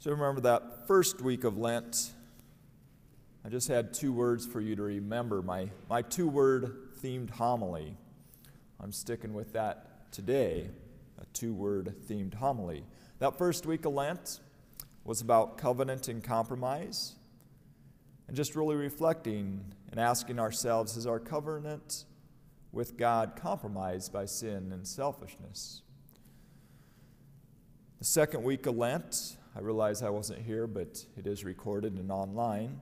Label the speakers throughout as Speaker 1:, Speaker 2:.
Speaker 1: So remember that first week of Lent, I just had two words for you to remember my, my two word themed homily. I'm sticking with that today, a two word themed homily. That first week of Lent was about covenant and compromise, and just really reflecting and asking ourselves is our covenant with God compromised by sin and selfishness? The second week of Lent, I realize I wasn't here, but it is recorded and online.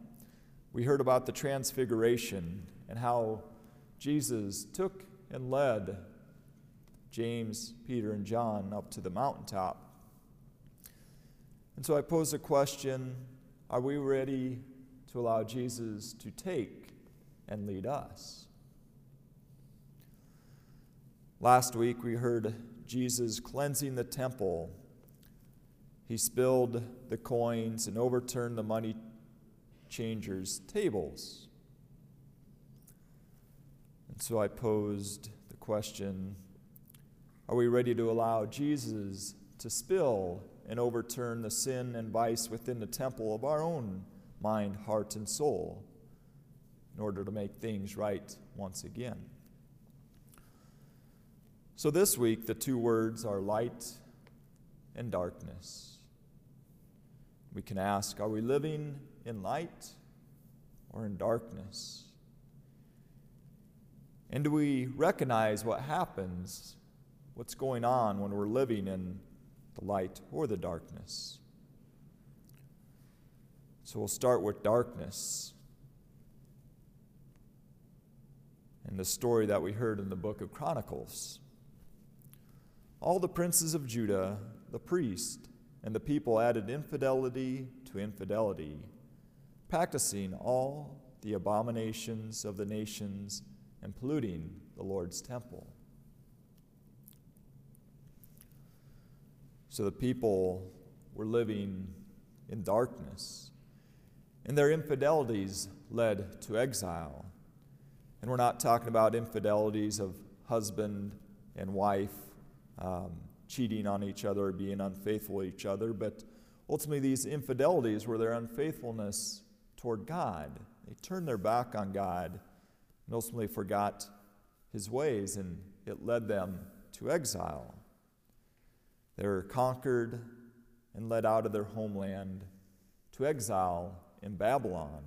Speaker 1: We heard about the transfiguration and how Jesus took and led James, Peter, and John up to the mountaintop. And so I pose a question Are we ready to allow Jesus to take and lead us? Last week we heard Jesus cleansing the temple he spilled the coins and overturned the money changers' tables. And so I posed the question Are we ready to allow Jesus to spill and overturn the sin and vice within the temple of our own mind, heart, and soul in order to make things right once again? So this week, the two words are light and darkness. We can ask Are we living in light or in darkness? And do we recognize what happens, what's going on when we're living in the light or the darkness? So we'll start with darkness. And the story that we heard in the book of Chronicles. All the princes of Judah, the priest, and the people added infidelity to infidelity, practicing all the abominations of the nations and polluting the Lord's temple. So the people were living in darkness, and their infidelities led to exile. And we're not talking about infidelities of husband and wife. Um, cheating on each other or being unfaithful to each other, but ultimately these infidelities were their unfaithfulness toward God. They turned their back on God and ultimately forgot his ways, and it led them to exile. They were conquered and led out of their homeland to exile in Babylon.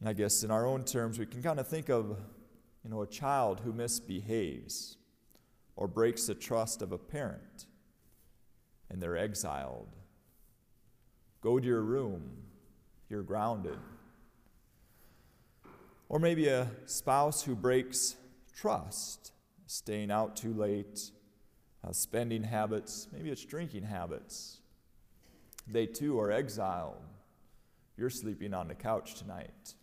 Speaker 1: And I guess in our own terms, we can kind of think of, you know, a child who misbehaves or breaks the trust of a parent and they're exiled. Go to your room, you're grounded. Or maybe a spouse who breaks trust, staying out too late, uh, spending habits, maybe it's drinking habits. They too are exiled. You're sleeping on the couch tonight.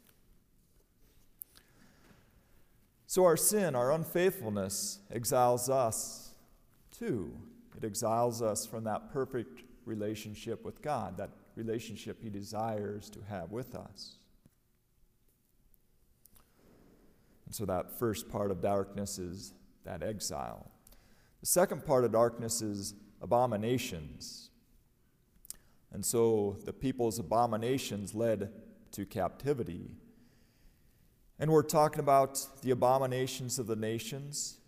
Speaker 1: So our sin, our unfaithfulness, exiles us too. It exiles us from that perfect relationship with God, that relationship He desires to have with us. And so that first part of darkness is that exile. The second part of darkness is abominations. And so the people's abominations led to captivity. And we're talking about the abominations of the nations.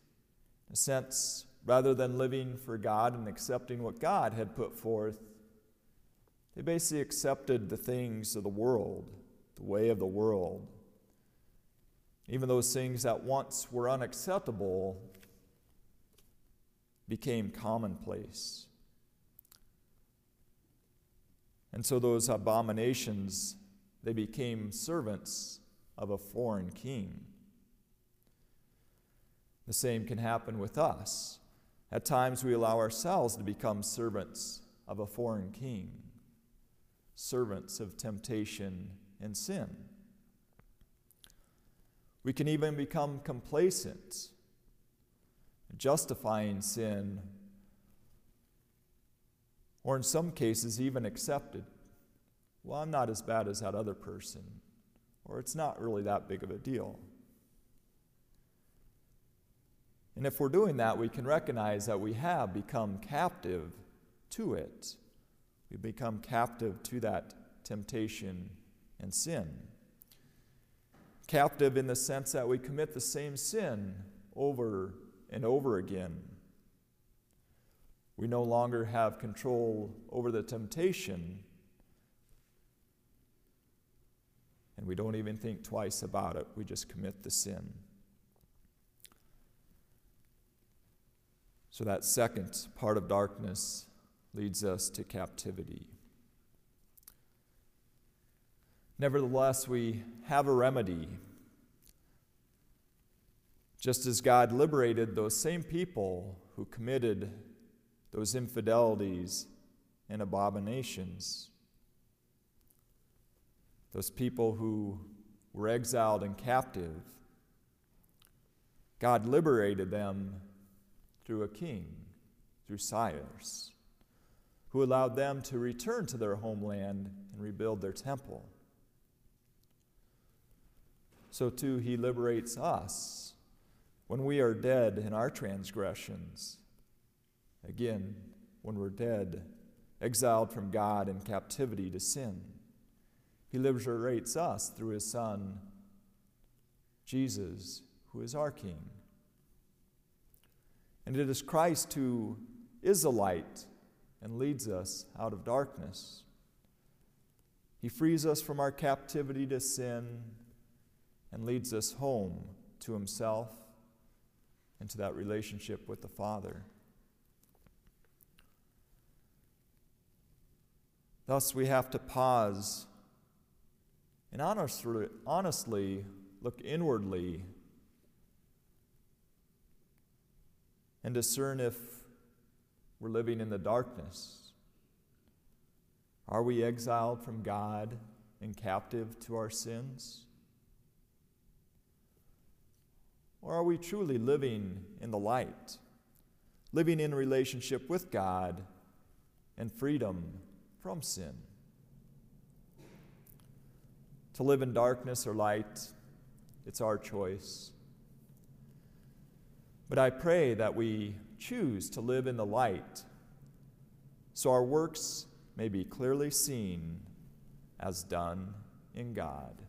Speaker 1: In a sense, rather than living for God and accepting what God had put forth, they basically accepted the things of the world, the way of the world. Even those things that once were unacceptable became commonplace. And so those abominations, they became servants of a foreign king. The same can happen with us. At times, we allow ourselves to become servants of a foreign king, servants of temptation and sin. We can even become complacent, justifying sin, or in some cases, even accepted. Well, I'm not as bad as that other person or it's not really that big of a deal. And if we're doing that, we can recognize that we have become captive to it. We become captive to that temptation and sin. Captive in the sense that we commit the same sin over and over again. We no longer have control over the temptation, and we don't even think twice about it. We just commit the sin. So, that second part of darkness leads us to captivity. Nevertheless, we have a remedy. Just as God liberated those same people who committed those infidelities and abominations, those people who were exiled and captive, God liberated them through a king, through Cyrus, who allowed them to return to their homeland and rebuild their temple. So too, he liberates us when we are dead in our transgressions. Again, when we're dead, exiled from God in captivity to sin. He liberates us through his Son, Jesus, who is our King. And it is Christ who is the light and leads us out of darkness. He frees us from our captivity to sin and leads us home to Himself and to that relationship with the Father. Thus, we have to pause and honestly, honestly look inwardly and discern if we're living in the darkness. Are we exiled from God and captive to our sins? Or are we truly living in the light, living in relationship with God and freedom from sin? To live in darkness or light, it's our choice. But I pray that we choose to live in the light so our works may be clearly seen as done in God.